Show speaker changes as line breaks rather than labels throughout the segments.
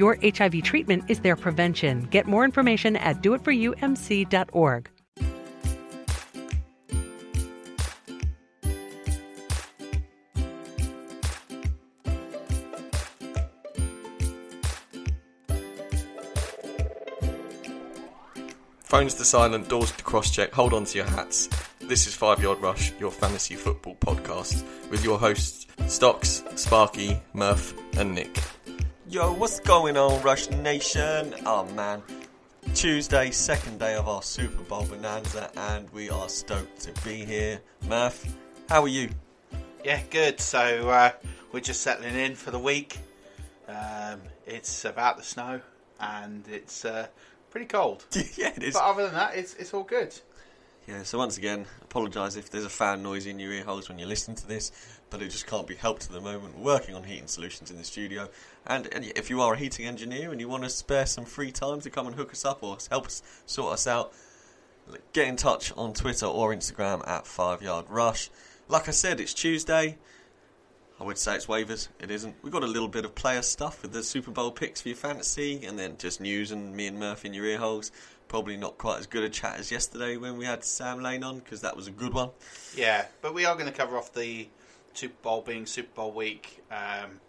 Your HIV treatment is their prevention. Get more information at doitforyoumc.org.
Phones to silent, doors to cross check, hold on to your hats. This is Five Yard Rush, your fantasy football podcast, with your hosts Stocks, Sparky, Murph, and Nick. Yo, what's going on, Rush Nation? Oh man, Tuesday, second day of our Super Bowl bonanza, and we are stoked to be here. Murph, how are you?
Yeah, good. So uh, we're just settling in for the week. Um, it's about the snow, and it's uh, pretty cold.
yeah, it is.
But other than that, it's it's all good.
Yeah, so once again, apologise if there's a fan noise in your ear holes when you're listening to this, but it just can't be helped at the moment. We're working on heating solutions in the studio, and, and if you are a heating engineer and you want to spare some free time to come and hook us up or help us sort us out, get in touch on Twitter or Instagram at Five Yard Rush. Like I said, it's Tuesday. I would say it's waivers. It isn't. We've got a little bit of player stuff with the Super Bowl picks for your fantasy, and then just news and me and Murph in your ear holes. Probably not quite as good a chat as yesterday when we had Sam Lane on because that was a good one.
Yeah, but we are going to cover off the Super Bowl being Super Bowl week. Um,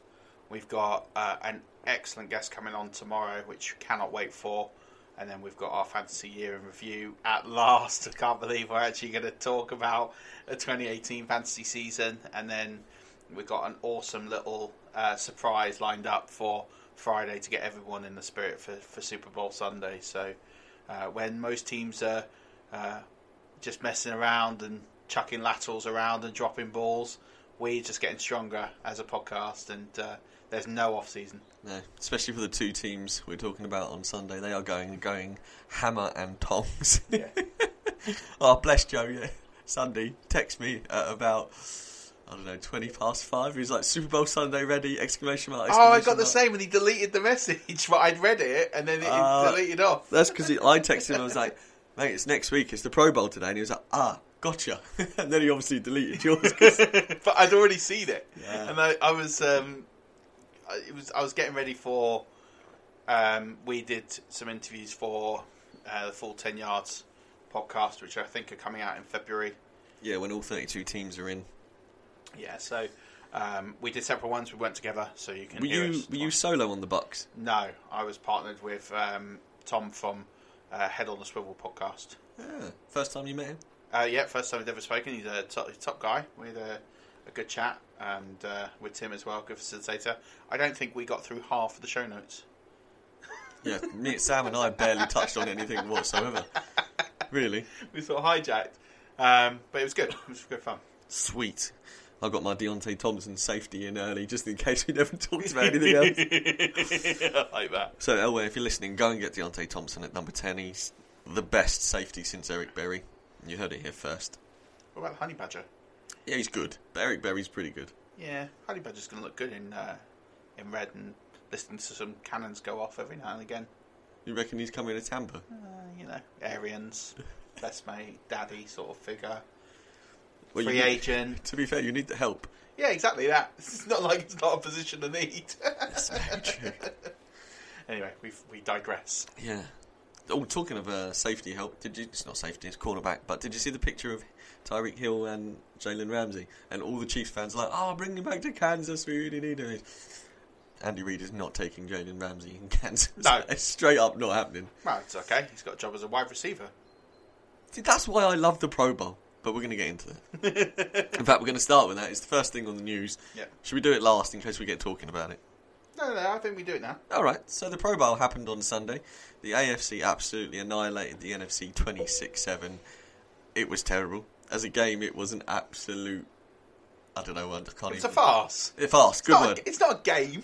we've got uh, an excellent guest coming on tomorrow, which cannot wait for. And then we've got our fantasy year in review at last. I can't believe we're actually going to talk about a 2018 fantasy season. And then we've got an awesome little uh, surprise lined up for Friday to get everyone in the spirit for, for Super Bowl Sunday. So uh, when most teams are uh, just messing around and chucking laterals around and dropping balls, we're just getting stronger as a podcast, and uh, there's no off season.
No, especially for the two teams we're talking about on Sunday. They are going going hammer and tongs.
Yeah.
oh, bless Joe. Yeah, Sunday text me at about. I don't know, 20 past five. He was like, Super Bowl Sunday ready! Exclamation mark!
Oh, I
exclamation
got the same, and he deleted the message, but I'd read it, and then it
Uh,
deleted off.
That's because I texted him. I was like, "Mate, it's next week. It's the Pro Bowl today." And he was like, "Ah, gotcha." and then he obviously deleted yours.
but I'd already seen it,
Yeah.
and I, I was, um, I, it was, I was getting ready for. Um, we did some interviews for uh, the full ten yards podcast, which I think are coming out in February.
yeah, when all 32 teams are in.
Yeah, so um, we did separate ones. We weren't together, so you can.
Were you were you solo on the Bucks?
No, I was partnered with um, Tom from uh, Head on the Swivel podcast.
Yeah. First time you met him?
Uh, yeah, first time we've ever spoken. He's a top, top guy. We had a, a good chat, and uh, with Tim as well, good facilitator. I don't think we got through half of the show notes.
Yeah, me, Sam, and I barely touched on anything whatsoever. Really,
we sort of hijacked, um, but it was good. It was good fun.
sweet. I got my Deionte Thompson safety in early, just in case we never talked about anything else.
I like that.
So, Elway, if you're listening, go and get Deionte Thompson at number 10. He's the best safety since Eric Berry. You heard it here first.
What about the honey badger?
Yeah, he's good. Eric Berry's pretty good.
Yeah, honey badger's going to look good in uh, in red and listening to some cannons go off every now and again.
You reckon he's coming to Tampa?
Uh, you know, Arians, best mate, daddy sort of figure,
Well,
free
need-
agent.
To be fair, you need the help.
Yeah, exactly that. It's not like it's not a position of need.
That's very true.
anyway, we we digress.
Yeah. Oh, talking of uh, safety help, did you? It's not safety, it's cornerback. But did you see the picture of Tyreek Hill and Jalen Ramsey? And all the Chiefs fans are like, "Oh, bring him back to Kansas. We really need him." Andy Reid is not taking Jalen Ramsey in Kansas.
No.
it's straight up not happening.
Well, it's okay. He's got a job as a wide receiver.
See, that's why I love the Pro Bowl. But we're going to get into that. in fact, we're going to start with that. It's the first thing on the news.
Yeah.
Should we do it last in case we get talking about it?
No, no. I think we do it now.
All right. So the Pro Bowl happened on Sunday. The AFC absolutely annihilated the NFC 26-7. It was terrible. As a game, it was an absolute. I don't know. I can't
It's a
even.
farce.
A farce.
It's
Good
not,
word.
a, it's not a game.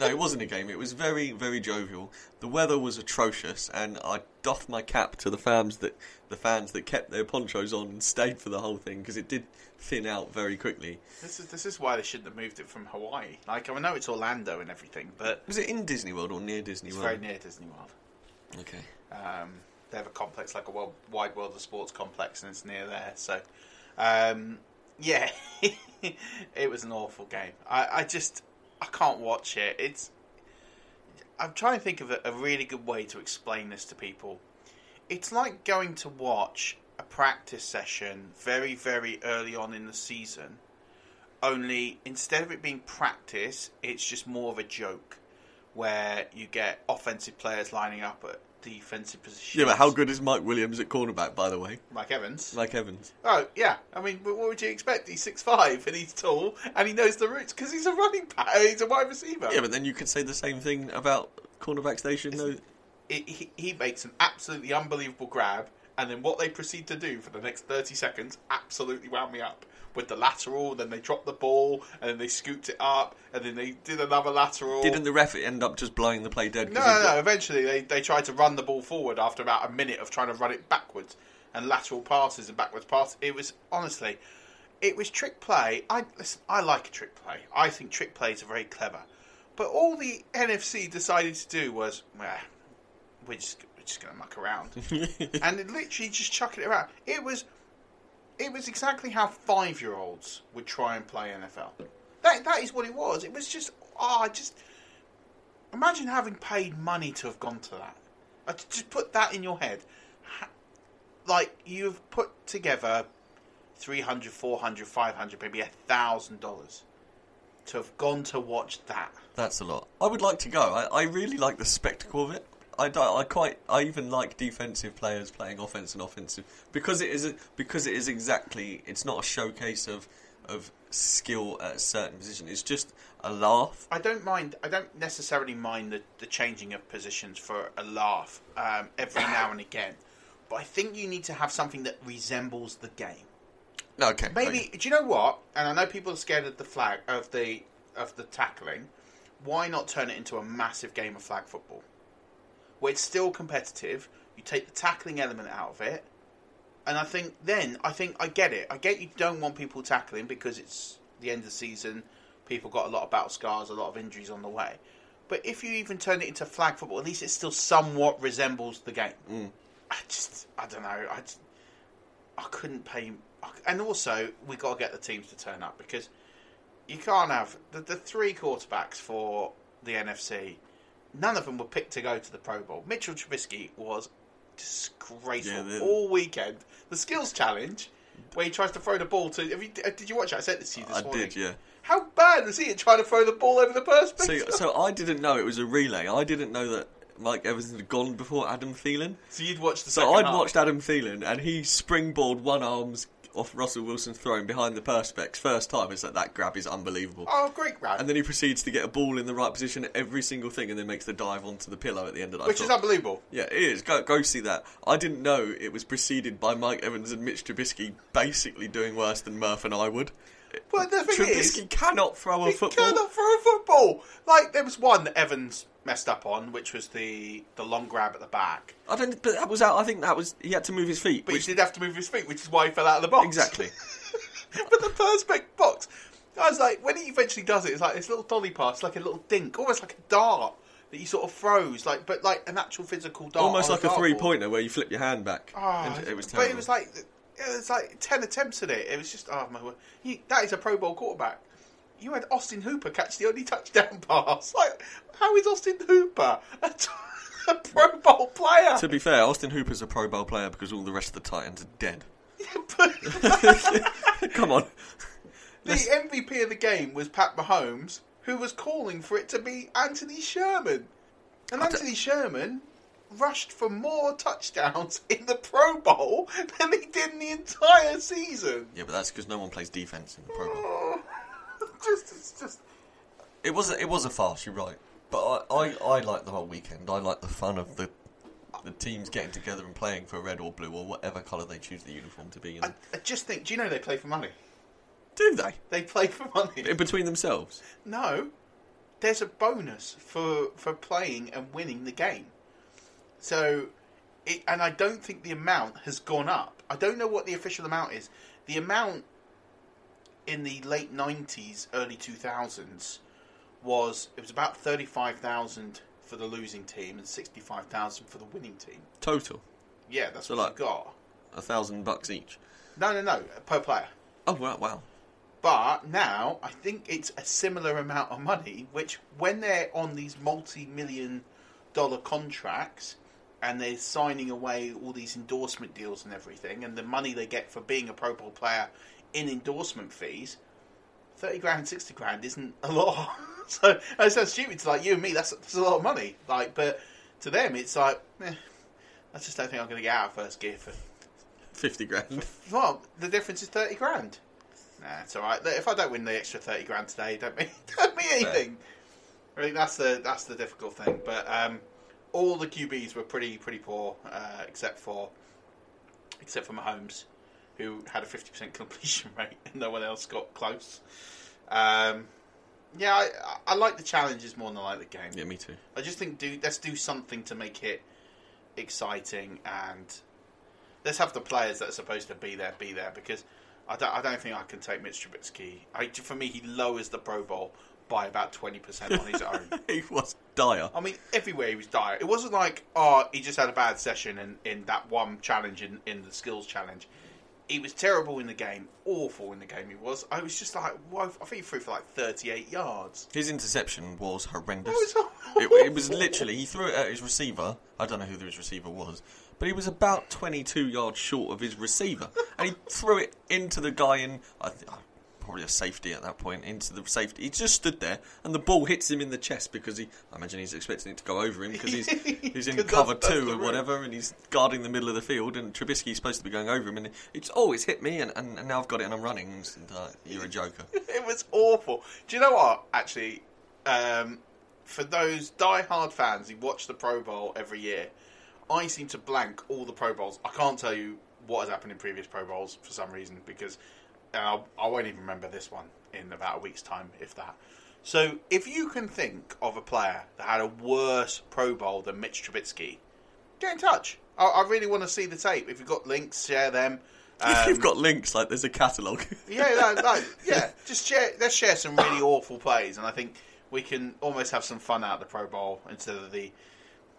No, it wasn't a game. It was very, very jovial. The weather was atrocious, and I doffed my cap to the fans that the fans that kept their ponchos on and stayed for the whole thing because it did thin out very quickly.
This is this is why they shouldn't have moved it from Hawaii. Like I know it's Orlando and everything, but
Was it in Disney World or near Disney
it's
World?
very near Disney World.
Okay.
Um, they have a complex like a world, wide world of sports complex, and it's near there. So, um, yeah, it was an awful game. I, I just I can't watch it. It's I'm trying to think of a, a really good way to explain this to people. It's like going to watch a practice session very very early on in the season. Only instead of it being practice, it's just more of a joke where you get offensive players lining up at defensive positions.
Yeah, but how good is Mike Williams at cornerback, by the way?
Mike Evans.
Mike Evans.
Oh yeah, I mean, what would you expect? He's six five and he's tall and he knows the routes because he's a running back. Uh, he's a wide receiver.
Yeah, but then you could say the same thing about cornerback station. No,
he, he makes an absolutely unbelievable grab, and then what they proceed to do for the next thirty seconds absolutely wound me up. With the lateral, then they dropped the ball, and then they scooped it up, and then they did another lateral.
didn't the ref end up just blowing the play dead?
No, no, no. Eventually, they, they tried to run the ball forward after about a minute of trying to run it backwards and lateral passes and backwards passes. It was honestly, it was trick play. I listen, I like a trick play. I think trick plays are very clever. But all the NFC decided to do was, well, we're just just going to muck around, and it literally just chucking it around. It was. It was exactly how five-year-olds would try and play NFL. That that is what it was. It was just, oh, I just Imagine having paid money to have gone to that. Uh, Just put that in your head. Like, you've put together 300 400 500 maybe $1,000 to have gone to watch that.
That's a lot. I would like to go. I, I really like the spectacle of it. I, I quite. I even like defensive players playing offense and offensive because it is because it is exactly. It's not a showcase of of skill at a certain position. It's just a laugh.
I don't mind. I don't necessarily mind the, the changing of positions for a laugh um, every now and again, but I think you need to have something that resembles the game.
No, okay.
Maybe do you know what? And I know people are scared of the flag of the of the tackling. Why not turn it into a massive game of flag football, where it's still competitive? You take the tackling element out of it, and I think then I think I get it. I get you don't want people tackling because it's the end of the season. People got a lot of battle scars, a lot of injuries on the way. But if you even turn it into flag football, at least it still somewhat resembles the game. Mm. I just, I don't know. I, just, I couldn't pay. And also, we got to get the teams to turn up because you can't have the, the three quarterbacks for the NFC. None of them were picked to go to the Pro Bowl. Mitchell Trubisky was disgraceful
Yeah, the-
all weekend. The skills challenge, where he tries to throw the ball to. Have you, uh, did you watch it? I sent this to you this
I
morning.
did, yeah.
How bad was he at trying to throw the ball over the first
So, so I didn't know it was a relay. I didn't know that Mike Evans had gone before Adam Thielen.
So you'd watched the
So I'd
half.
watched Adam Thielen, and he springboard one arms off Russell Wilson's throwing behind the perspex first time. It's like that grab is unbelievable.
Oh, great grab.
And then he proceeds to get a ball in the right position at every single thing, and then makes the dive onto the pillow at the end of that.
Which is unbelievable.
Yeah, it is. Go go see that. I didn't know it was preceded by Mike Evans and Mitch Trubisky basically doing worse than Murph and I would.
But the thing
Trubisky
is,
cannot throw a
he
football.
cannot throw a football. Like there was one that Evans messed up on, which was the the long grab at the back.
I don't. But that was out. I think that was he had to move his feet.
But
which,
he did have to move his feet, which is why he fell out of the box.
exactly.
but the perspex box, I was like, when he eventually does it, it's like this little dolly pass, like a little dink, almost like a dart that you sort of throws, like but like an actual physical dart.
Almost like a
dartboard.
three pointer where you flip your hand back.
Oh,
it was
but it was like it was like ten attempts at it. It was just oh my word. He, that is a Pro Bowl quarterback. You had Austin Hooper catch the only touchdown pass. Like, how is Austin Hooper a, t- a Pro Bowl player?
to be fair, Austin Hooper's a Pro Bowl player because all the rest of the Titans are dead. Come on.
The MVP of the game was Pat Mahomes, who was calling for it to be Anthony Sherman. And Anthony Sherman rushed for more touchdowns in the Pro Bowl than he did in the entire season.
Yeah, but that's because no one plays defense in the Pro Bowl. Oh.
just, it's just.
It was a, it was a farce. You're right, but I, I I like the whole weekend. I like the fun of the the teams getting together and playing for red or blue or whatever colour they choose the uniform to be. And
I, I just think. Do you know they play for money?
do they
They play for money.
in between themselves?
No, there's a bonus for for playing and winning the game. So, it, and I don't think the amount has gone up. I don't know what the official amount is. The amount in the late '90s, early 2000s was it was about thirty-five thousand for the losing team and sixty-five thousand for the winning team.
Total,
Yeah, that's
So
what
like-
you got.
a thousand bucks each.
No, no, no, per player.
Oh wow, wow.
But now I think it's a similar amount of money, which when they're on these multi-million dollar contracts and they're signing away all these endorsement deals and everything, and the money they get for being a Pro Bowl player in endorsement fees, thirty grand, sixty grand isn't a lot. so it sounds stupid to like you and me. That's that's a lot of money. Like, but to them, it's like, eh, I just don't think I'm going to get out of first gear for
Fifty grand.
well, the difference is thirty grand. Nah, it's all right. If I don't win the extra thirty grand today, don't mean don't mean anything. I think that's the that's the difficult thing. But um, all the QBs were pretty pretty poor, uh, except for except for Mahomes, who had a fifty percent completion rate, and no one else got close. Um, yeah, I, I like the challenges more than I like the game.
Yeah, me too.
I just think do let's do something to make it exciting and let's have the players that are supposed to be there be there because I don't I don't think I can take Mitch Trubisky. I, for me, he lowers the Pro Bowl by about twenty percent on his own.
he was dire.
I mean, everywhere he was dire. It wasn't like oh he just had a bad session in, in that one challenge in, in the skills challenge. He was terrible in the game, awful in the game. He was. I was just like, whoa, I think he threw for like thirty-eight yards.
His interception was horrendous.
It was
it, it was literally he threw it at his receiver. I don't know who his receiver was, but he was about 22 yards short of his receiver, and he threw it into the guy in I th- probably a safety at that point into the safety. He just stood there, and the ball hits him in the chest because he. I imagine he's expecting it to go over him because he's he's in cover
that's- that's
two or whatever, and he's guarding the middle of the field, and Trubisky's supposed to be going over him, and it's oh, it's hit me, and, and, and now I've got it, and I'm running. And, you're a joker.
it was awful. Do you know what? Actually, um, for those die-hard fans who watch the Pro Bowl every year, I seem to blank all the Pro Bowls. I can't tell you what has happened in previous Pro Bowls for some reason because uh, I won't even remember this one in about a week's time, if that. So, if you can think of a player that had a worse Pro Bowl than Mitch Trubisky, get in touch. I, I really want to see the tape. If you've got links, share them.
if
Um,
you've got links, like there's a catalogue.
yeah, no, no, yeah. Just share. Let's share some really awful plays, and I think we can almost have some fun out of the Pro Bowl instead of the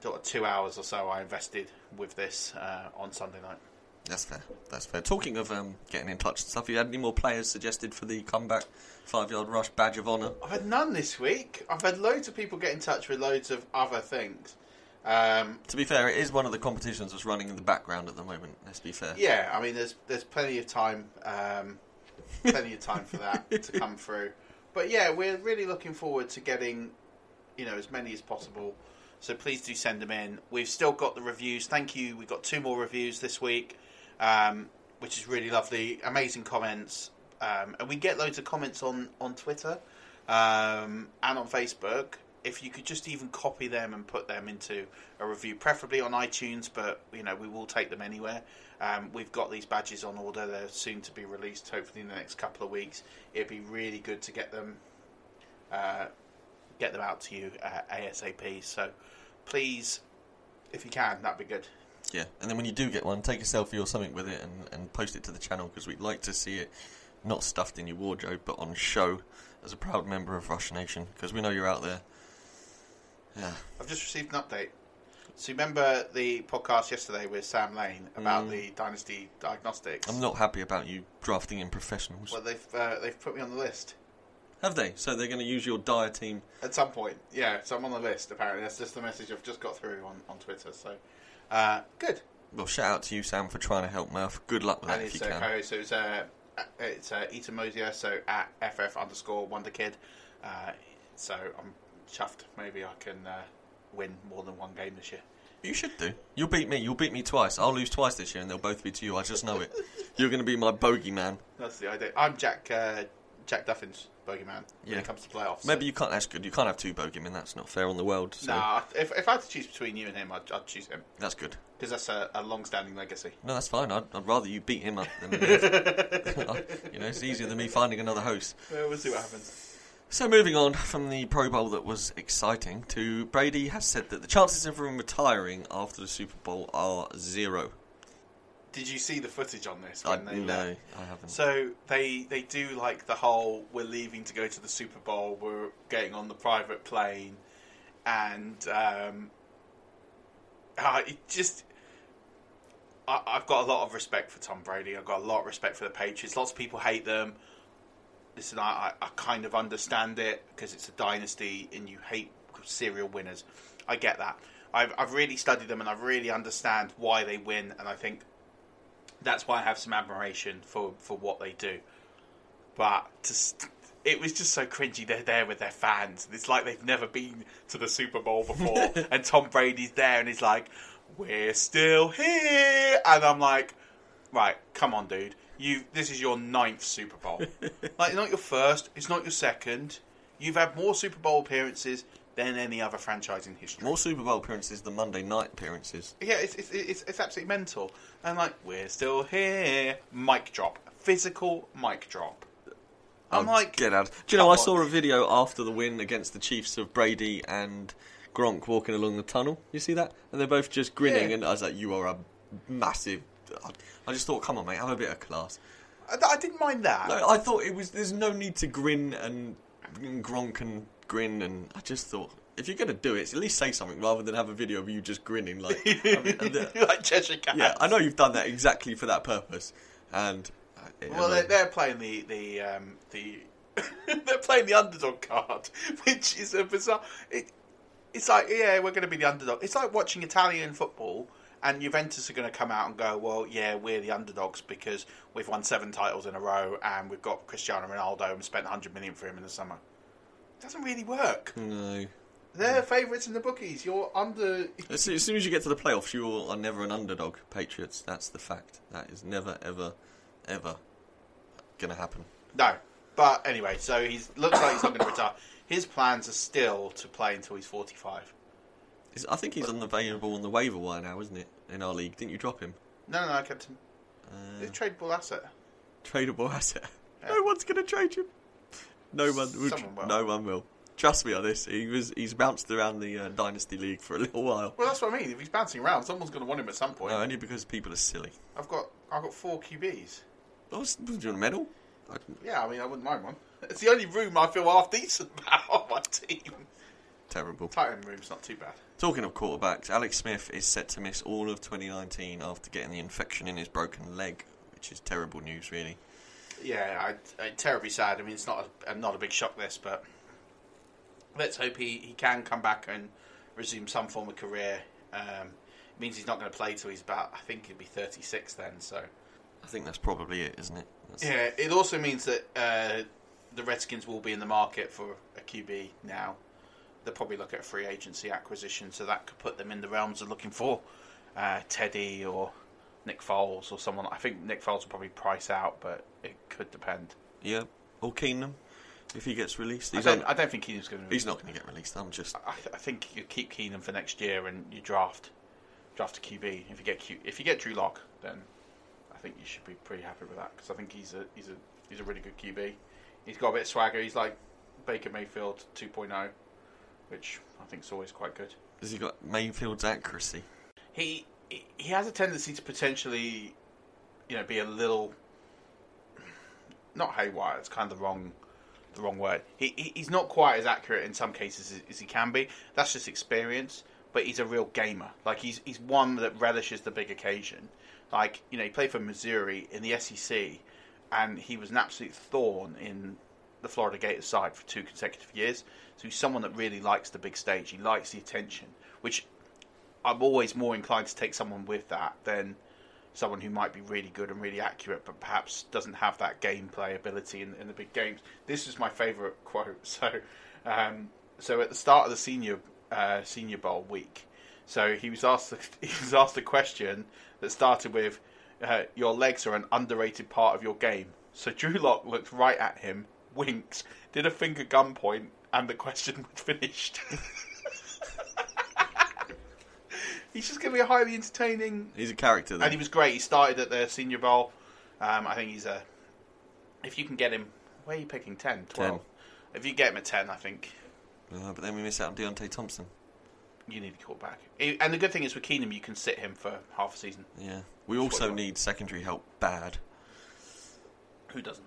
sort of two hours or so I invested with this uh, on Sunday night.
That's fair. That's fair. Talking of um, getting in touch and stuff, have you had any more players suggested for the comeback five yard rush badge of honour?
I've had none this week. I've had loads of people get in touch with loads of other things. Um,
To be fair, it is one of the competitions that's running in the background at the moment. Let's be fair.
yeah, I mean, there's there's plenty of time, um, plenty of time for that to come through. But yeah, we're really looking forward to getting, you know, as many as possible. So please do send them in. We've still got the reviews. Thank you. We've got two more reviews this week. Um, which is really lovely. Amazing comments, um, and we get loads of comments on on Twitter um, and on Facebook. If you could just even copy them and put them into a review, preferably on iTunes, but you know we will take them anywhere. Um, we've got these badges on order; they're soon to be released, hopefully in the next couple of weeks. It'd be really good to get them uh, get them out to you uh, ASAP. So please, if you can, that'd be good.
Yeah, and then when you do get one, take a selfie or something with it and, and post it to the channel because we'd like to see it not stuffed in your wardrobe but on show as a proud member of Rush Nation because we know you're out there. Yeah.
I've just received an update. So you remember the podcast yesterday with Sam Lane about
Mm.
the Dynasty Diagnostics?
I'm not happy about you drafting in professionals.
Well, they've uh, they've put me on the list
Have they? So they're going to use your dire team.
at some point. Yeah, so I'm on the list. Apparently, that's just the message I've just got through on, on Twitter. So uh, good.
Well, shout out to you, Sam, for trying to help Murph. Good luck with that if
it's
you
uh,
can.
co-host, so it's uh, it's uh, Ethan Mosier, so at ff underscore Wonder Kid. Uh, so I'm chuffed. Maybe I can uh, win more than one game this year.
You should do. You'll beat me. You'll beat me twice. I'll lose twice this year, and they'll both be to you. I just know it. You're going to be my bogeyman.
That's the idea. I'm Jack uh, Jack Duffin's bogeyman when it comes to playoffs.
Maybe you can't. That's good. You can't have two bogeymen. That's not fair on the world. So
Nah, if, if I had to choose between you and him, I'd, I'd choose him
that's good.
because that's a, a long-standing legacy.
No, that's fine. I'd, I'd rather you beat him up than you know. It's easier than me finding another host.
Well, we'll see what happens.
So moving on from the Pro Bowl that was exciting to Brady has said that the chances of him retiring after the Super Bowl are zero.
Did you see the footage on this?
I,
they
no,
left?
I haven't.
So they they do like the whole we're leaving to go to the Super Bowl. We're getting on the private plane, and um, uh, it just. I, I've got a lot of respect for Tom Brady. I've got a lot of respect for the Patriots. Lots of people hate them. Listen, I, I, I kind of understand it because it's a dynasty and you hate serial winners. I get that. I've, I've really studied them and I really understand why they win, and I think that's why I have some admiration for, for what they do. But just, it was just so cringy. They're there with their fans. It's like they've never been to the Super Bowl before. and Tom Brady's there and he's like, We're still here. And I'm like, Right, come on, dude. You, this is your ninth Super Bowl. like, it's not your first, it's not your second. You've had more Super Bowl appearances than any other franchise in history.
More Super Bowl appearances than Monday night appearances.
Yeah, it's, it's, it's, it's absolutely mental. And like, we're still here. Mic drop. Physical mic drop. I'm
Oh,
like,
get out. Do you know, I saw a video after the win against the Chiefs of Brady and Gronk walking along the tunnel. You see that? And they're both just grinning,
Yeah.
and I was like, you are a massive. I just thought, come on, mate, have a bit of class.
I, I didn't mind that.
No, I thought it was. There's no need to grin and, and Gronk and grin, and I just thought if you're going to do it, at least say something rather than have a video of you just grinning. Like, I mean, the-
like Cheshire Cat.
yeah, I know you've done that exactly for that purpose, and uh,
Well, they're, they're playing the the um, the they're playing the underdog card, which is a bizarre. It, it's like yeah, we're going to be the underdog. It's like watching Italian football, and Juventus are going to come out and go, well, yeah, we're the underdogs because we've won seven titles in a row, and we've got Cristiano Ronaldo and spent 100 million for him in the summer. Doesn't really work.
no.
They're favourites in the bookies. You're under.
As soon, as soon as you get to the playoffs, you are never an underdog. Patriots. That's the fact. That is never, ever, ever going to happen.
No. But anyway, so he looks like he's not going to retire. His plans are still to play until he's 45.
Is- I think he's on the available on the waiver wire now, isn't it? In our league, didn't you drop him?
No, no, no, I kept him.
Uh,
He's a tradable asset.
tradable asset.
Yeah.
No one's going to trade him. No one. Will,
will.
No one will. Trust me on this. He was. He's bounced around the uh, dynasty league for a little while.
Well, that's what I mean. If he's bouncing around, someone's going to want him at some point.
No, only because people are silly.
I've got, I've got four QBs.
Oh, do you want a medal? I,
Yeah, I mean, I wouldn't mind one. It's the only room I feel half decent about on my team.
terrible.
Tight end room's not too bad.
Talking of quarterbacks, Alex Smith is set to miss all of 2019 after getting the infection in his broken leg, which is terrible news, really.
Yeah, I, I, terribly sad. I mean, it's not a, not a big shock this, but let's hope he, he can come back and resume some form of career. Um, it means he's not going to play till he's about, I think he'll be 36 then, so...
I think that's probably it, isn't it? That's,
Yeah, it also means that uh, the Redskins will be in the market for a QB now. They'll probably look at a free agency acquisition, so that could put them in the realms of looking for uh, Teddy or Nick Foles or someone. I think Nick Foles will probably price out, but it could depend.
Yeah, or Keenum if he gets released.
I don't,
on-
I don't think Keenum's going to.
he's not going to get released. I'm just
I, th- I think you keep Keenum for next year and you draft draft a QB. If you get Q, if you get Drew Lock, then I think you should be pretty happy with that because I think he's a he's a he's a really good QB. He's got a bit of swagger. He's like Baker Mayfield 2.0, which I think is always quite good.
has he got Mayfield's accuracy?
He he has a tendency to potentially, you know, be a little not haywire. It's kind of the wrong the wrong word. He, he he's not quite as accurate in some cases as, as he can be. That's just experience. But he's a real gamer. Like he's he's one that relishes the big occasion. Like you know, he played for Missouri in the SEC, and he was an absolute thorn in the Florida Gators side for two consecutive years. So he's someone that really likes the big stage. He likes the attention, which I'm always more inclined to take someone with that than someone who might be really good and really accurate, but perhaps doesn't have that gameplay ability in, in the big games. This is my favourite quote. So, um, so at the start of the senior uh, senior bowl week, so he was asked he was asked a question that started with, uh, "Your legs are an underrated part of your game." So Drew Lock looked right at him, winked, did a finger gun point, and the question was finished. He's just going to be a highly entertaining
He's a character. Then.
and he was great. He started at the Senior Bowl. Um, I think he's a. If you can get him, where are you picking? 10, 12?
10.
If you get him at 10, I think
Uh, but then we miss out on Deionte Thompson.
you need a quarterback. He- And the good thing is with Keenum, you can sit him for half a season.
Yeah. We also
want.
need secondary help bad.
Who doesn't?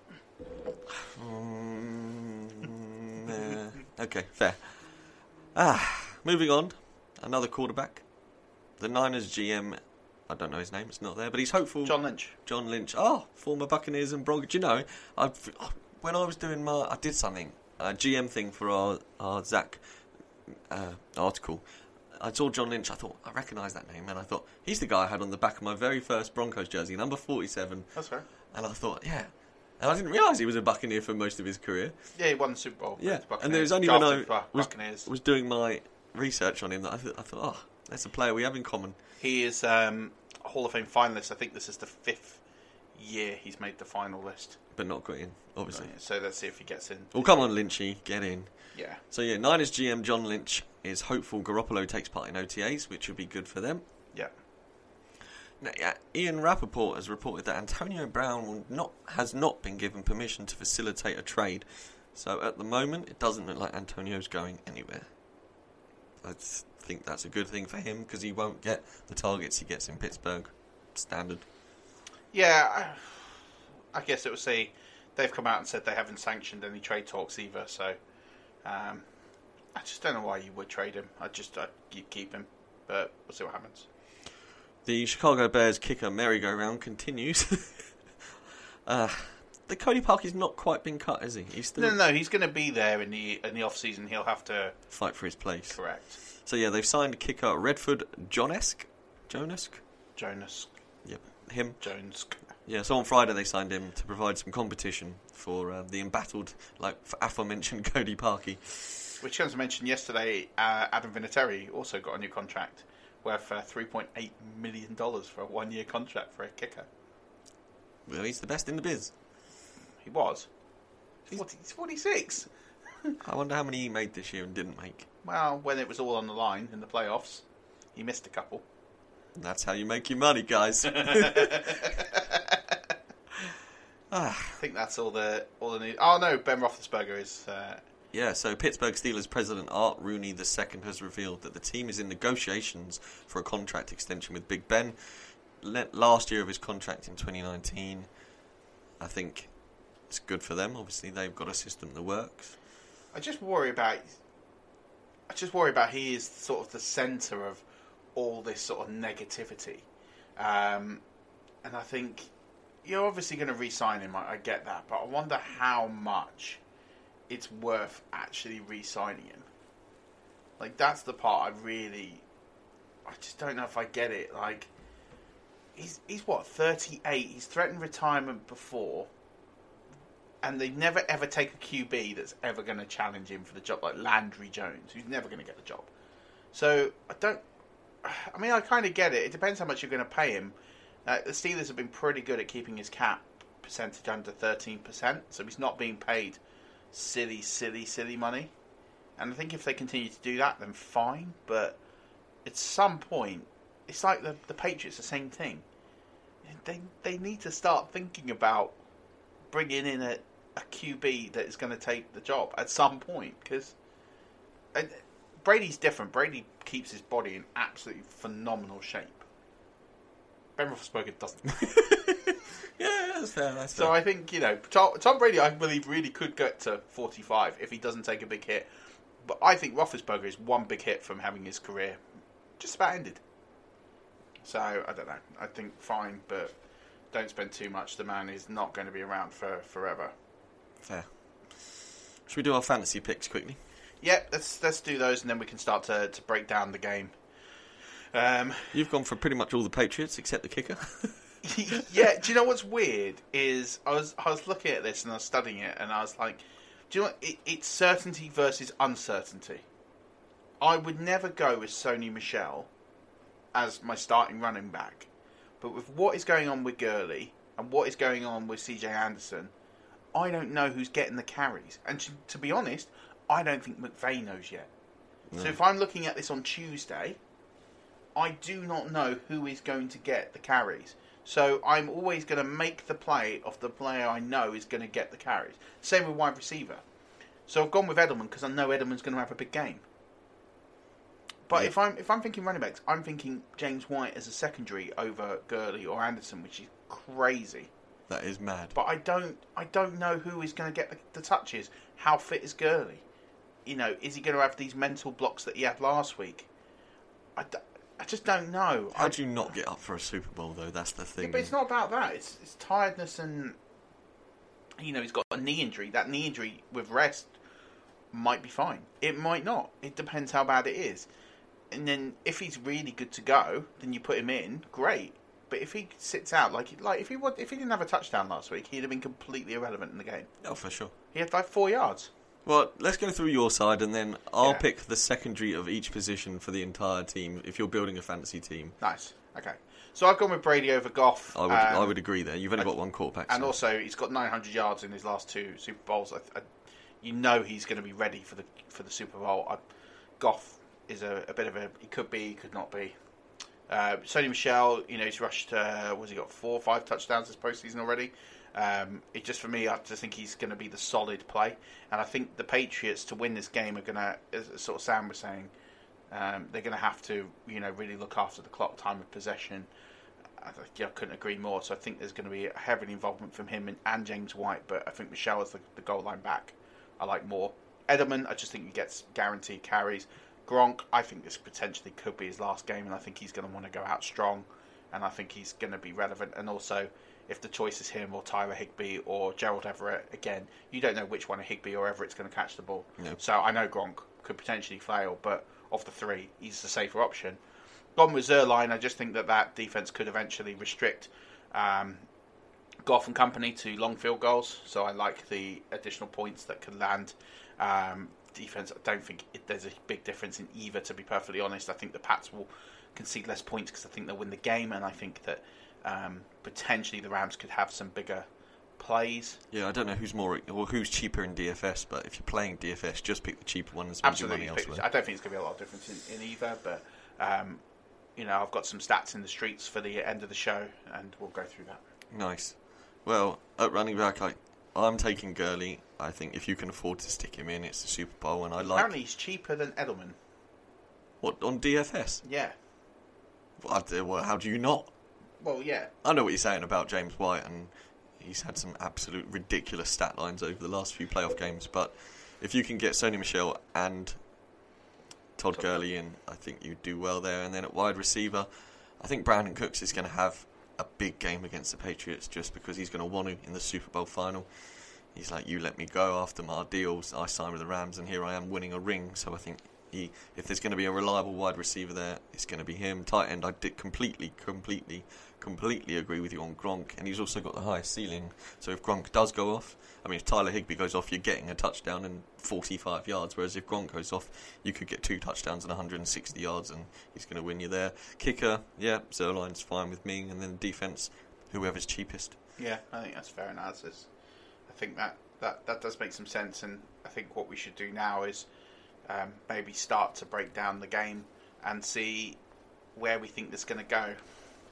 Mm, yeah. Okay, fair. Ah, moving on. Another quarterback. The Niners GM. I don't know his name. It's not there, but he's hopeful.
John Lynch.
John Lynch. Oh, former Buccaneers and Broncos. Do you know? I when I was doing my, I did something a GM thing for our our Zach uh, article. I saw John Lynch. I thought I recognise that name, and I thought he's the guy I had on the back of my very first Broncos jersey, number forty-seven.
That's right.
And I thought, yeah. And I didn't realise he was a Buccaneer for most of his career.
Yeah, he won the Super Bowl.
Yeah,
the
and there was only when I was, was doing my research on him that I, th- I thought, oh, that's a player we have in common.
He is um, a Hall of Fame finalist. I think this is the fifth year he's made the final list.
But not got in, obviously.
So let's see if he gets in.
Well, come on, Lynchy, get in.
Yeah.
So yeah, Niners GM John Lynch is hopeful Garoppolo takes part in OTAs, which would be good for them.
Yeah.
Now, yeah, Ian Rapoport has reported that Antonio Brown will not has not been given permission to facilitate a trade. So at the moment, it doesn't look like Antonio's going anywhere. I th- think that's a good thing for him because he won't get the targets he gets in Pittsburgh. Standard.
Yeah, I, I guess it would say they've come out and said they haven't sanctioned any trade talks either. So um, I just don't know why you would trade him. I just I, you'd keep him, but we'll see what happens.
The Chicago Bears kicker merry-go-round continues. uh, the Cody Parkey's not quite been cut, has he? He's still
No, no, no, he's going to be there in the in the off season. He'll have to
fight for his place.
correct
So yeah, they've signed kicker Redford Jonesk. Jonesk?
Jonas
Yep, him.
Jones.
Yeah, so on Friday they signed him to provide some competition for uh, the embattled, like for aforementioned Cody Parkey.
Which comes to mention yesterday, uh, Adam Vinatieri also got a new contract worth uh, three point eight million dollars for a one year contract for a kicker.
Well, he's the best in the biz.
He was. He's, 40, he's 46.
I wonder how many he made this year and didn't make.
Well, when it was all on the line in the playoffs, he missed a couple.
That's how you make your money, guys.
I think that's all the all the news. Oh no, Ben Roethlisberger is. Uh,
Yeah, so Pittsburgh Steelers president Art Rooney II has revealed that the team is in negotiations for a contract extension with Big Ben. Last year of his contract in 2019, I think it's good for them. Obviously, they've got a system that works.
I just worry about. I just worry about he is sort of the centre of all this sort of negativity, um, and I think you're obviously going to re-sign him. I, I get that, but I wonder how much it's worth actually re-signing him. Like that's the part I really, I just don't know if I get it. Like he's he's what 38. He's threatened retirement before and they never ever take a QB that's ever going to challenge him for the job, like Landry Jones, who's never going to get the job. So I don't. I mean, I kind of get it. It depends how much you're going to pay him, Uh, the Steelers have been pretty good at keeping his cap percentage under 13%, so he's not being paid silly, silly, silly money. And I think if they continue to do that, then fine. But at some point, it's like the, the Patriots, the same thing. They, they need to start thinking about bringing in a, a QB that is going to take the job at some point because Brady's different. Brady keeps his body in absolutely phenomenal shape. Ben Roethlisberger doesn't.
yeah, that's fair. That's
so
fair.
I think you know Tom, Tom Brady. I believe really could get to forty-five if he doesn't take a big hit. But I think Roethlisberger is one big hit from having his career just about ended. So I don't know. I think fine, but don't spend too much. The man is not going to be around for forever.
Fair. Should we do our fantasy picks quickly?
Yeah, let's let's do those, and then we can start to, to break down the game. Um,
You've gone for pretty much all the Patriots except the kicker.
yeah, do you know what's weird is I was I was looking at this and I was studying it, and I was like, do you know what? It, it's certainty versus uncertainty. I would never go with Sony Michel as my starting running back, but with what is going on with Gurley and what is going on with CJ Anderson, I don't know who's getting the carries. And to, to be honest, I don't think McVay knows yet.
No.
So if I'm looking at this on Tuesday, I do not know who is going to get the carries. So I'm always going to make the play of the player I know is going to get the carries. Same with wide receiver. So I've gone with Edelman because I know Edelman's going to have a big game. But
Yeah.
if I'm if I'm thinking running backs, I'm thinking James White as a secondary over Gurley or Anderson, which is crazy.
That is mad.
But I don't I don't know who is going to get the, the touches. How fit is Gurley? You know, is he going to have these mental blocks that he had last week? I, d- I just don't know.
How
I,
do you not get up for a Super Bowl though? That's the
yeah,
thing.
but it's not about that. It's, it's tiredness and you know he's got a knee injury. That knee injury with rest might be fine. It might not. It depends how bad it is. And then if he's really good to go, then you put him in. Great. But if he sits out, like like if he would, if he didn't have a touchdown last week, he'd have been completely irrelevant in the game.
Oh, for sure.
He had like four yards.
Well, let's go through your side, and then I'll
Yeah.
pick the secondary of each position for the entire team. If you're building a fantasy team,
Nice. Okay. So I've gone with Brady over Goff.
I would
um,
I would agree there. You've only got one quarterback,
and
so-
also he's got 900 yards in his last two Super Bowls. I, I, you know he's going to be ready for the for the Super Bowl. I, Goff is a, a bit of a he could be, he could not be. Uh, Sony Michel, you know, he's rushed. Uh, was he got four or five touchdowns this postseason already? Um, it just for me, I just think he's going to be the solid play, and I think the Patriots to win this game are going to, as sort of Sam was saying, um, they're going to have to, you know, really look after the clock, time of possession. I, I couldn't agree more. So I think there's going to be a heavy involvement from him and, and James White, but I think Michel is the, the goal line back. I like more. Edelman, I just think he gets guaranteed carries. Gronk, I think this potentially could be his last game, and I think he's going to want to go out strong, and I think he's going to be relevant. And also, if the choice is him or Tyler Higbee or Gerald Everett, again, you don't know which one of Higbee or Everett's going to catch the ball.
No.
So I know Gronk could potentially fail, but of the three, he's the safer option. Gone with Zuerlein, I just think that that defense could eventually restrict um, Goff and company to long field goals. So I like the additional points that could land. Um, defense, I don't think it, there's a big difference in either. To be perfectly honest, I think the Pats will concede less points because I think they'll win the game, and I think that um, potentially the Rams could have some bigger plays.
Yeah, I don't know who's more or who's cheaper in DFS, but if you're playing DFS, just pick the cheaper one and spend your money elsewhere.
I don't think it's going to be a lot of difference in, in either, but um, you know, I've got some stats in the streets for the end of the show, and we'll go through that.
Nice. Well, at running back, I, I'm taking Gurley. I think if you can afford to stick him in, it's the Super Bowl, and I like
Apparently, he's cheaper than Edelman.
what on DFS.
Yeah.
Well, how do you not?
Well, yeah.
I know what you're saying about James White, and he's had some absolute ridiculous stat lines over the last few playoff games. But if you can get Sony Michel and Todd Gurley in, I think you do well there. And then at wide receiver, I think Brandin Cooks is going to have a big game against the Patriots just because he's going to want to in the Super Bowl final. He's like, you let me go after my deals. I signed with the Rams, and here I am winning a ring. So I think He, if there's going to be a reliable wide receiver there, it's going to be him. Tight end, I did completely, completely, completely agree with you on Gronk, and he's also got the highest ceiling. So if Gronk does go off, I mean, if Tyler Higbee goes off, you're getting a touchdown and 45 yards. Whereas if Gronk goes off, you could get two touchdowns and 160 yards, and he's going to win you there. Kicker, yeah, Zuerlein's fine with me, and then defense, whoever's cheapest.
Yeah, I think that's fair analysis. I think that, that, that does make some sense, and I think what we should do now is um, maybe start to break down the game and see where we think this is going to go.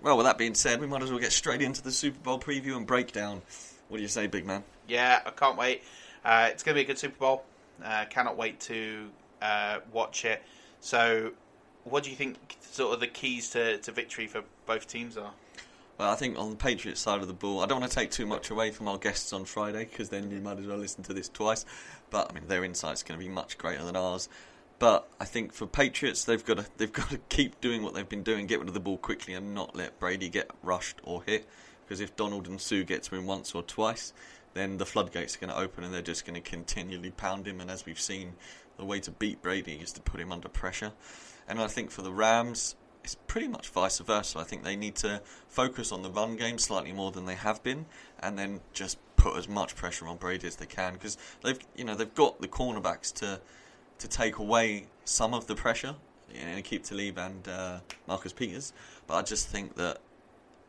Well, with that being said, we might as well get straight into the Super Bowl preview and breakdown. What do you say, big man?
Yeah, I can't wait. Uh, it's going to be a good Super Bowl. Uh, cannot wait to uh, watch it. So, what do you think sort of the keys to, to victory for both teams are?
Well, I think on the Patriots side of the ball, I don't want to take too much away from our guests on Friday because then you might as well listen to this twice. But I mean, their insight's going to be much greater than ours. But I think for Patriots, they've got to they've got to keep doing what they've been doing, get rid of the ball quickly, and not let Brady get rushed or hit. Because if Donald and Suh get him once or twice, then the floodgates are going to open, and they're just going to continually pound him. And as we've seen, the way to beat Brady is to put him under pressure. And I think for the Rams, it's pretty much vice versa. I think they need to focus on the run game slightly more than they have been, and then just put as much pressure on Brady as they can because they've you know they've got the cornerbacks to to take away some of the pressure. You know, Aqib Talib and uh, Marcus Peters, but I just think that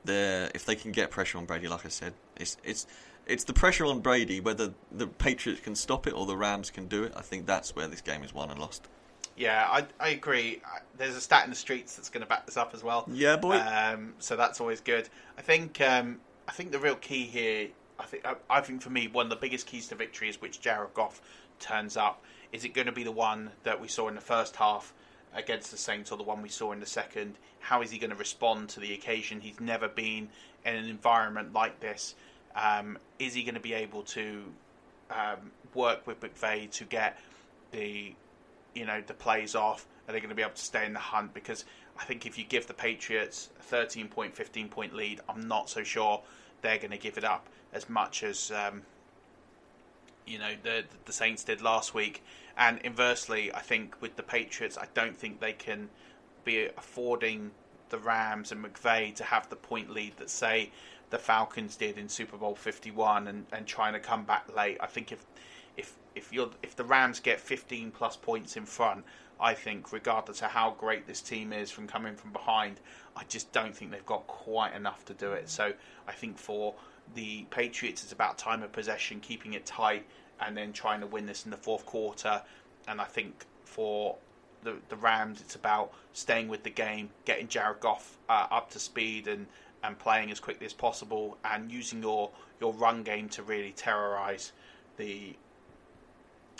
if they can get pressure on Brady, like I said, it's it's it's the pressure on Brady whether the Patriots can stop it or the Rams can do it. I think that's where this game is won and lost.
Yeah, I, I agree. There's a stat in the streets that's going to back this up as well.
Yeah, boy.
Um, so that's always good. I think um, I think the real key here, I think I, I, think for me, one of the biggest keys to victory is which Jared Goff turns up. Is it going to be the one that we saw in the first half against the Saints or the one we saw in the second? How is he going to respond to the occasion? He's never been in an environment like this. Um, is he going to be able to um, work with McVay to get the you know the plays off? Are they going to be able to stay in the hunt? Because I think if you give the Patriots a 13 point, 15 point lead, I'm not so sure they're going to give it up as much as um, you know the the Saints did last week. And inversely, I think with the Patriots, I don't think they can be affording the Rams and McVay to have the point lead that say the Falcons did in Super Bowl 51 and, and trying to come back late. I think if if if you're if the Rams get 15 plus points in front, I think regardless of how great this team is from coming from behind, I just don't think they've got quite enough to do it. So I think for the Patriots, it's about time of possession, keeping it tight, and then trying to win this in the fourth quarter. And I think for the the Rams, it's about staying with the game, getting Jared Goff uh, up to speed, and and playing as quickly as possible, and using your your run game to really terrorize the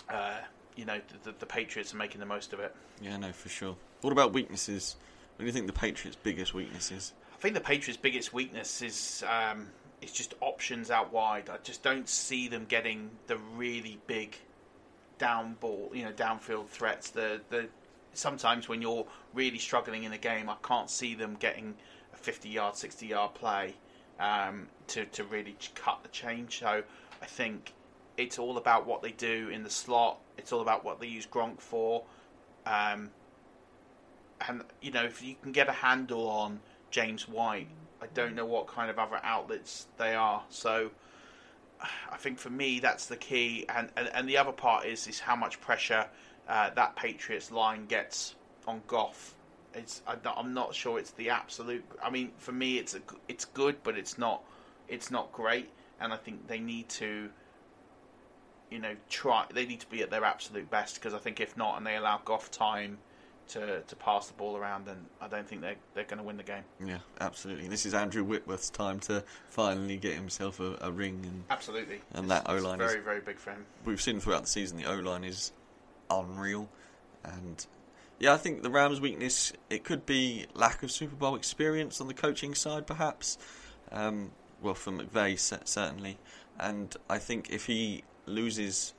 uh, you know, the, the, Patriots are making the most of it.
Yeah, no, for sure. What about weaknesses? What do you think the Patriots' biggest weakness is?
I think the Patriots' biggest weakness is um, is just options out wide. I just don't see them getting the really big down ball, you know, downfield threats. The the sometimes when you're really struggling in a game, I can't see them getting a 50 yard, 60 yard play um, to to really cut the change. So I think it's all about what they do in the slot. It's all about what they use Gronk for. Um, and you know, if you can get a handle on James White, I don't know what kind of other outlets they are. So I think for me that's the key. And and, and the other part is is how much pressure uh, that Patriots line gets on Goff. It's I'm not sure it's the absolute. I mean, for me, it's a, it's good, but it's not it's not great. And I think they need to you know, try. They need to be at their absolute best because I think if not, and they allow Goff time to to pass the ball around, then I don't think they're they're going to win the game.
Yeah, absolutely. This is Andrew Whitworth's time to finally get himself a, a ring, and
absolutely,
and it's, that O line
very is, very big for him.
We've seen throughout the season the O line is unreal, and yeah, I think the Rams' weakness it could be lack of Super Bowl experience on the coaching side, perhaps. Um, well, for McVay certainly, and I think if he loses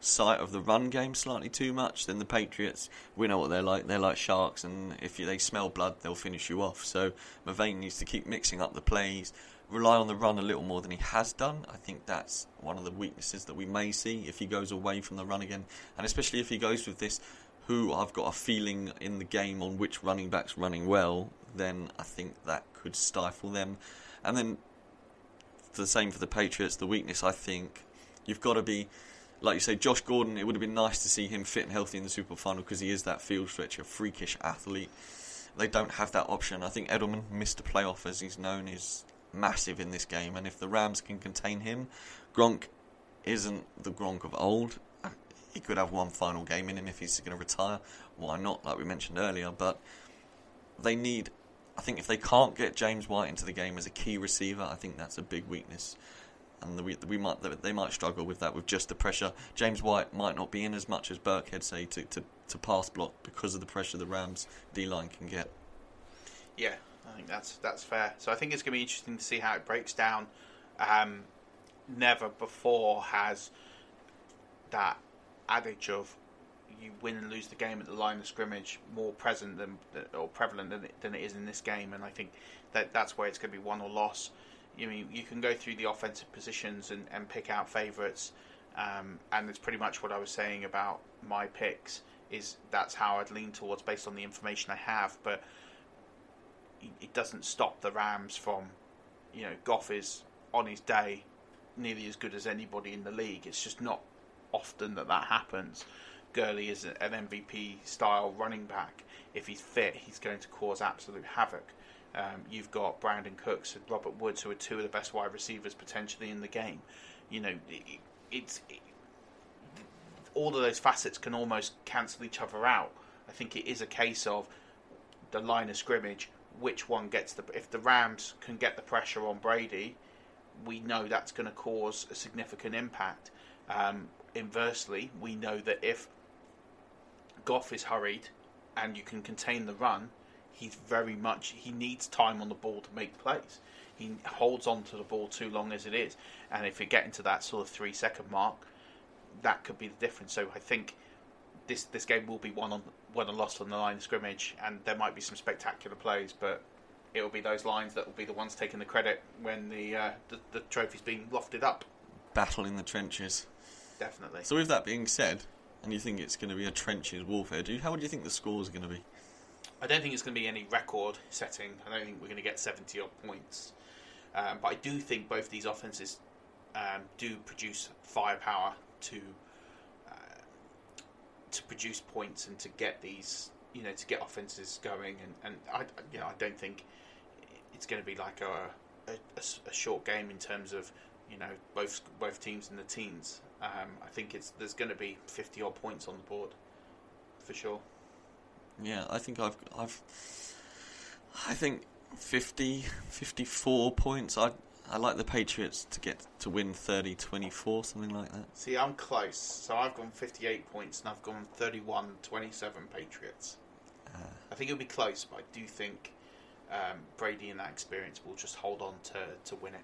sight of the run game slightly too much, then the Patriots, we know what they're like. They're like sharks, and if they smell blood, they'll finish you off. So McVay needs to keep mixing up the plays, rely on the run a little more than he has done. I think that's one of the weaknesses that we may see if he goes away from the run again, and especially if he goes with this who I've got a feeling in the game on which running backs running well, then I think that could stifle them. And then the same for the Patriots, the weakness I think you've got to be like you say, Josh Gordon. It would have been nice to see him fit and healthy in the Super Bowl final because he is that field stretcher, freakish athlete. They don't have that option. I think Edelman a playoff, as he's known, is massive in this game. And if the Rams can contain him, Gronk isn't the Gronk of old. He could have one final game in him if he's going to retire. Why not? Like we mentioned earlier, but they need. I think if they can't get James White into the game as a key receiver, I think that's a big weakness and we, we might they might struggle with that with just the pressure. James White might not be in as much as Burkhead say to, to, to pass block because of the pressure the Rams D line can get.
Yeah, I think that's that's fair. So I think it's going to be interesting to see how it breaks down. Um, never before has that adage of you win and lose the game at the line of scrimmage more present than or prevalent than it, than it is in this game, and I think that that's where it's going to be won or loss you mean you can go through the offensive positions and, and pick out favourites, um, and it's pretty much what I was saying about my picks. Is that's how I'd lean towards based on the information I have, but it doesn't stop the Rams from, you know, Goff is on his day nearly as good as anybody in the league. It's just not often that that happens. Gurley is an MVP style running back. If he's fit, he's going to cause absolute havoc. Um, you've got Brandin Cooks and Robert Woods, who are two of the best wide receivers potentially in the game. You know, it, it's it, all of those facets can almost cancel each other out. I think it is a case of the line of scrimmage. Which one gets the? If the Rams can get the pressure on Brady, we know that's going to cause a significant impact. Um, inversely, we know that if Goff is hurried and you can contain the run, he's very much he needs time on the ball to make plays. He holds on to the ball too long as it is, and if you get into that sort of three second mark, that could be the difference. So I think this this game will be won on won and lost on the line of scrimmage, and there might be some spectacular plays, but it will be those lines that will be the ones taking the credit when the uh, the, the trophy's being lofted up.
Battle in the trenches.
Definitely.
So with that being said, and you think it's going to be a trenches warfare, do you, how do you think the score is going to be?
I don't think it's going to be any record setting. I don't think we're going to get 70 odd points. Um, but I do think both these offenses um, do produce firepower to uh, to produce points and to get these, you know, to get offenses going. And, and I, you know, I don't think it's going to be like a, a, a short game in terms of, you know, both both teams in the teens. Um, I think it's there's going to be 50 odd points on the board for sure.
Yeah, I think I've I've I think 50 54 points. I I like the Patriots to get to win 30-24 something like that.
See, I'm close. So I've gone 58 points and I've gone 31-27 Patriots. Uh, I think it'll be close, but I do think um, Brady and that experience will just hold on to, to win it.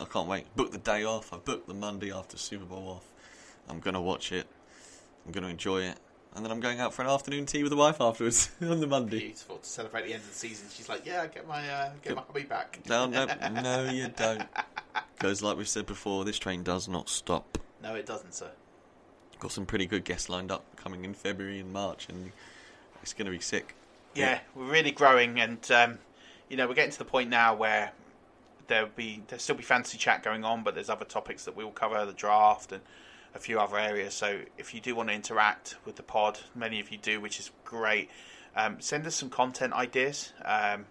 I can't wait. Book the day off. I booked the Monday after Super Bowl off. I'm going to watch it. I'm going to enjoy it and then I'm going out for an afternoon tea with the wife afterwards on the Monday.
Beautiful to celebrate the end of the season. She's like, "Yeah, get my uh, get my hobby back."
No, no, no, you don't. Because, like we've said before, this train does not stop.
No, it doesn't, sir.
Got some pretty good guests lined up coming in February and March, and it's going to be sick.
Yeah, yeah, we're really growing, and um, you know, we're getting to the point now where there'll be there'll still be fantasy chat going on, but there's other topics that we will cover, the draft and a few other areas. So if you do want to interact with the pod, many of you do, which is great. Um, send us some content ideas. Um,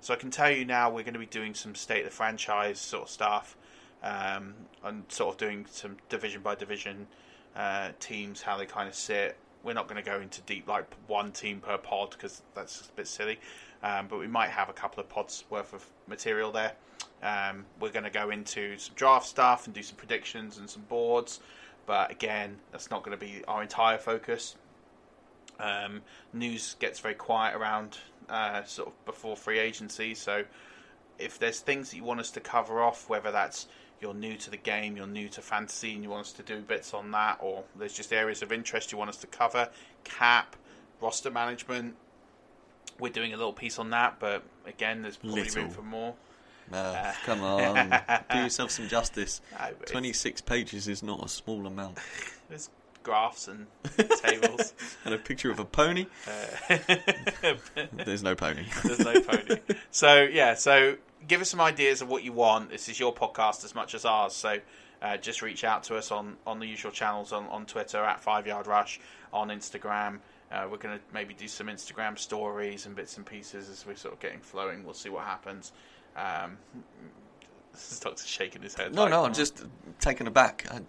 so I can tell you now we're going to be doing some state of the franchise sort of stuff, um, and sort of doing some division by division uh, teams, how they kind of sit. We're not going to go into deep like one team per pod because that's a bit silly. Um, but we might have a couple of pods worth of material there. Um, we're going to go into some draft stuff and do some predictions and some boards. But again, that's not going to be our entire focus. Um, news gets very quiet around uh, sort of before free agency. So if there's things that you want us to cover off, whether that's you're new to the game, you're new to fantasy, and you want us to do bits on that, or there's just areas of interest you want us to cover, cap, roster management, we're doing a little piece on that. But again, there's probably little. room for more.
Uh, come on, do yourself some justice. Twenty-six pages is not a small amount.
There's graphs and tables.
and a picture of a pony.
Uh,
There's no pony.
There's no pony. So yeah, so give us some ideas of what you want. This is your podcast as much as ours. So uh, just reach out to us on, on the usual channels on, on Twitter at Five Yard Rush, on Instagram. Uh, we're going to maybe do some Instagram stories and bits and pieces as we're sort of getting flowing. We'll see what happens. Um, this is Doctor shaking his head.
No,
like,
no, I'm just taken aback. I,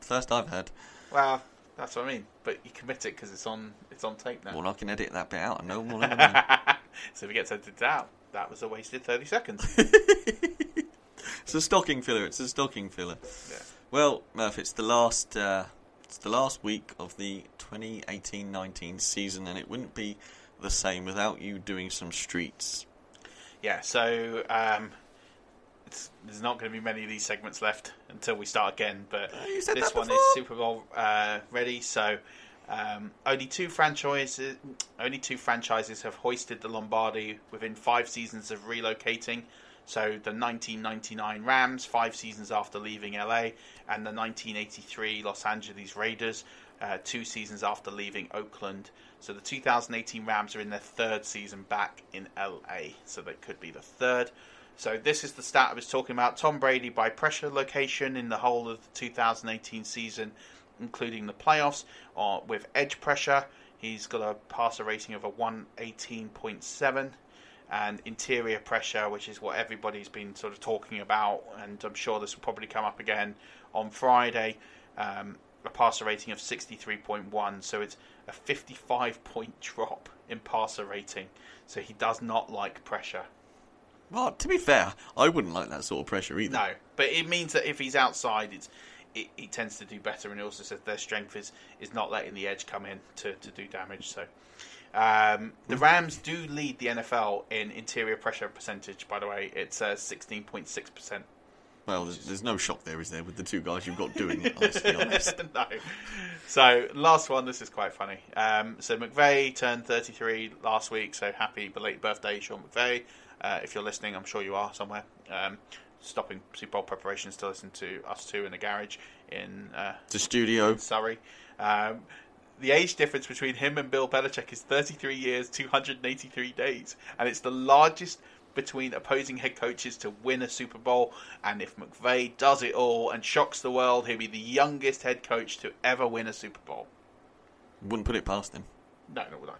first I've heard.
Well, that's what I mean. But you commit it because it's on it's on tape now.
Well, I can edit that bit out. No more. than that.
so if it gets edited out, that was a wasted thirty seconds.
it's a stocking filler. It's a stocking filler.
Yeah.
Well, Murph, it's the last. Uh, it's the last week of the 2018-19 season, and it wouldn't be the same without you doing some streets.
Yeah. So um, it's, there's not going to be many of these segments left until we start again. But
said
this one is. Super Bowl uh, ready. So um, only two franchises, only two franchises have hoisted the Lombardi within five seasons of relocating. So the 1999 Rams, five seasons after leaving LA, and the 1983 Los Angeles Raiders, uh, two seasons after leaving Oakland. So the 2018 Rams are in their third season back in LA. So they could be the third. So this is the stat I was talking about. Tom Brady by pressure location in the whole of the 2018 season, including the playoffs, uh, with edge pressure. He's got a passer rating of a 118.7 and interior pressure, which is what everybody's been sort of talking about, and I'm sure this will probably come up again on Friday. Um, a passer rating of 63.1, so it's a 55 point drop in passer rating. So he does not like pressure.
Well, to be fair, I wouldn't like that sort of pressure either.
No, but it means that if he's outside, it's it, he tends to do better. And he also says their strength is, is not letting the edge come in to, to do damage. So um, the Rams do lead the NFL in interior pressure percentage. By the way, it's uh, sixteen point six percent.
Well, there's, there's no shock there, is there, with the two guys you've got doing it, let's be honest.
no. So last one, this is quite funny. Um, so McVay turned 33 last week. So happy belated birthday, Sean McVay. Uh, if you're listening, I'm sure you are somewhere. Um, stopping Super Bowl preparations to listen to us two in the garage in uh,
The studio.
Surrey. Um, the age difference between him and Bill Belichick is 33 years, 283 days, and it's the largest between opposing head coaches to win a Super Bowl. And if McVay does it all and shocks the world, he'll be the youngest head coach to ever win a Super Bowl.
Wouldn't put it past him.
No, no, would I?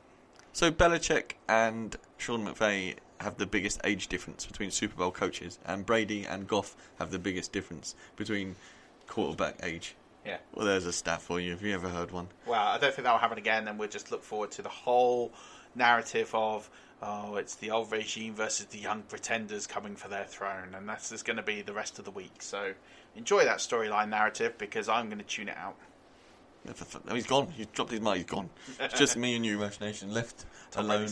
So Belichick and Sean McVay have the biggest age difference between Super Bowl coaches, and Brady and Goff have the biggest difference between quarterback age.
Yeah.
Well, there's a stat for you. Have you ever heard one?
Well, I don't think that will happen again, and we'll just look forward to the whole narrative of oh, it's the old regime versus the young pretenders coming for their throne, and that's just going to be the rest of the week. So enjoy that storyline narrative because I'm going to tune it out.
He's gone. He's dropped his mic. He's gone. It's just me and you, Rush Nation, left
Brady
alone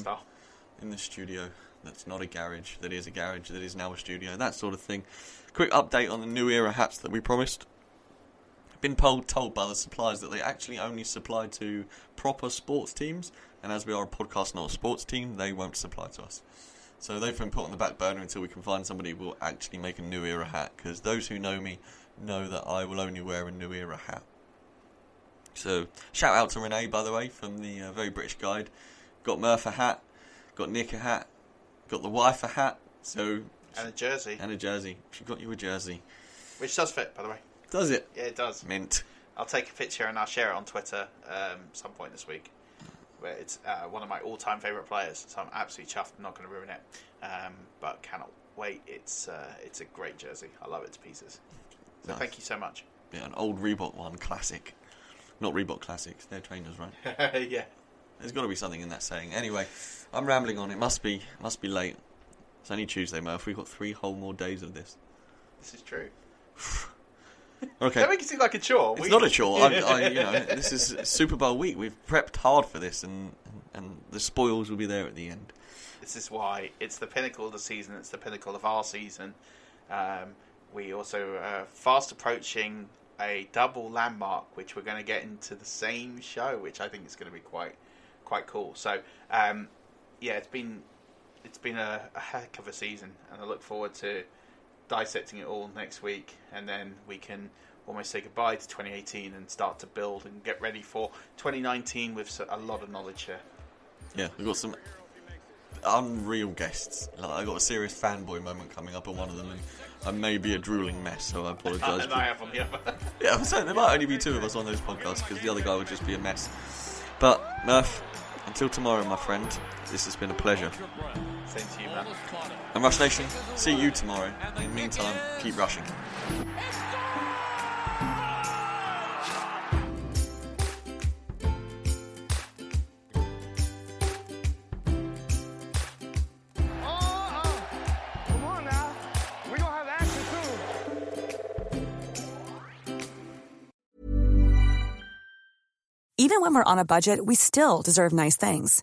in the studio. That's not a garage. That is a garage. That is now a studio. That sort of thing. Quick update on the new era hats that we promised. Been told, told by the suppliers that they actually only supply to proper sports teams, and as we are a podcast, not a sports team, they won't supply to us. So they've been put on the back burner until we can find somebody who will actually make a new era hat. Because those who know me know that I will only wear a new era hat. So shout out to Renee, by the way, from the uh, Very British Guide. Got Murph a hat, got Nick a hat, got the wife a hat. So
And a jersey,
and a jersey. She got you a jersey.
which does fit, by the way.
Does it?
Yeah, it does.
Mint.
I'll take a picture and I'll share it on Twitter um, some point this week. Where it's uh, one of my all-time favourite players, so I'm absolutely chuffed. I'm not going to ruin it, um, but cannot wait. It's uh, it's a great jersey. I love it to pieces. So
Nice.
thank you so much.
Yeah, an old Reebok one, classic. Not Reebok classics. They're trainers, right?
yeah.
There's got to be something in that saying. Anyway, I'm rambling on. It must be must be late. It's only Tuesday, Murph. We've got three whole more days of this.
This is true.
Okay.
That makes it seem like a chore.
It's
We-
not a chore. I, I, you know, this is Super Bowl week. We've prepped hard for this, and and the spoils will be there at the end.
This is why it's the pinnacle of the season. It's the pinnacle of our season. Um, we also uh, fast approaching a double landmark, which we're going to get into the same show, which I think is going to be quite quite cool. So um, yeah, it's been it's been a, a heck of a season, and I look forward to dissecting it all next week, and then we can almost say goodbye to 2018 and start to build and get ready for 2019 with a lot of knowledge here.
Yeah, we've got some unreal guests. Like, I got a serious fanboy moment coming up on one of them, and I may be a drooling mess, so I apologise.
and I have on the other.
yeah, I'm saying there might only be two of us on those podcasts because the other guy would just be a mess. But Murph, until tomorrow, my friend, this has been a pleasure.
Same to you, man.
And Rush Nation, see you tomorrow. In the meantime, keep rushing. Uh-huh.
Come on now. We're going to have action soon.
Even when we're on a budget, we still deserve nice things.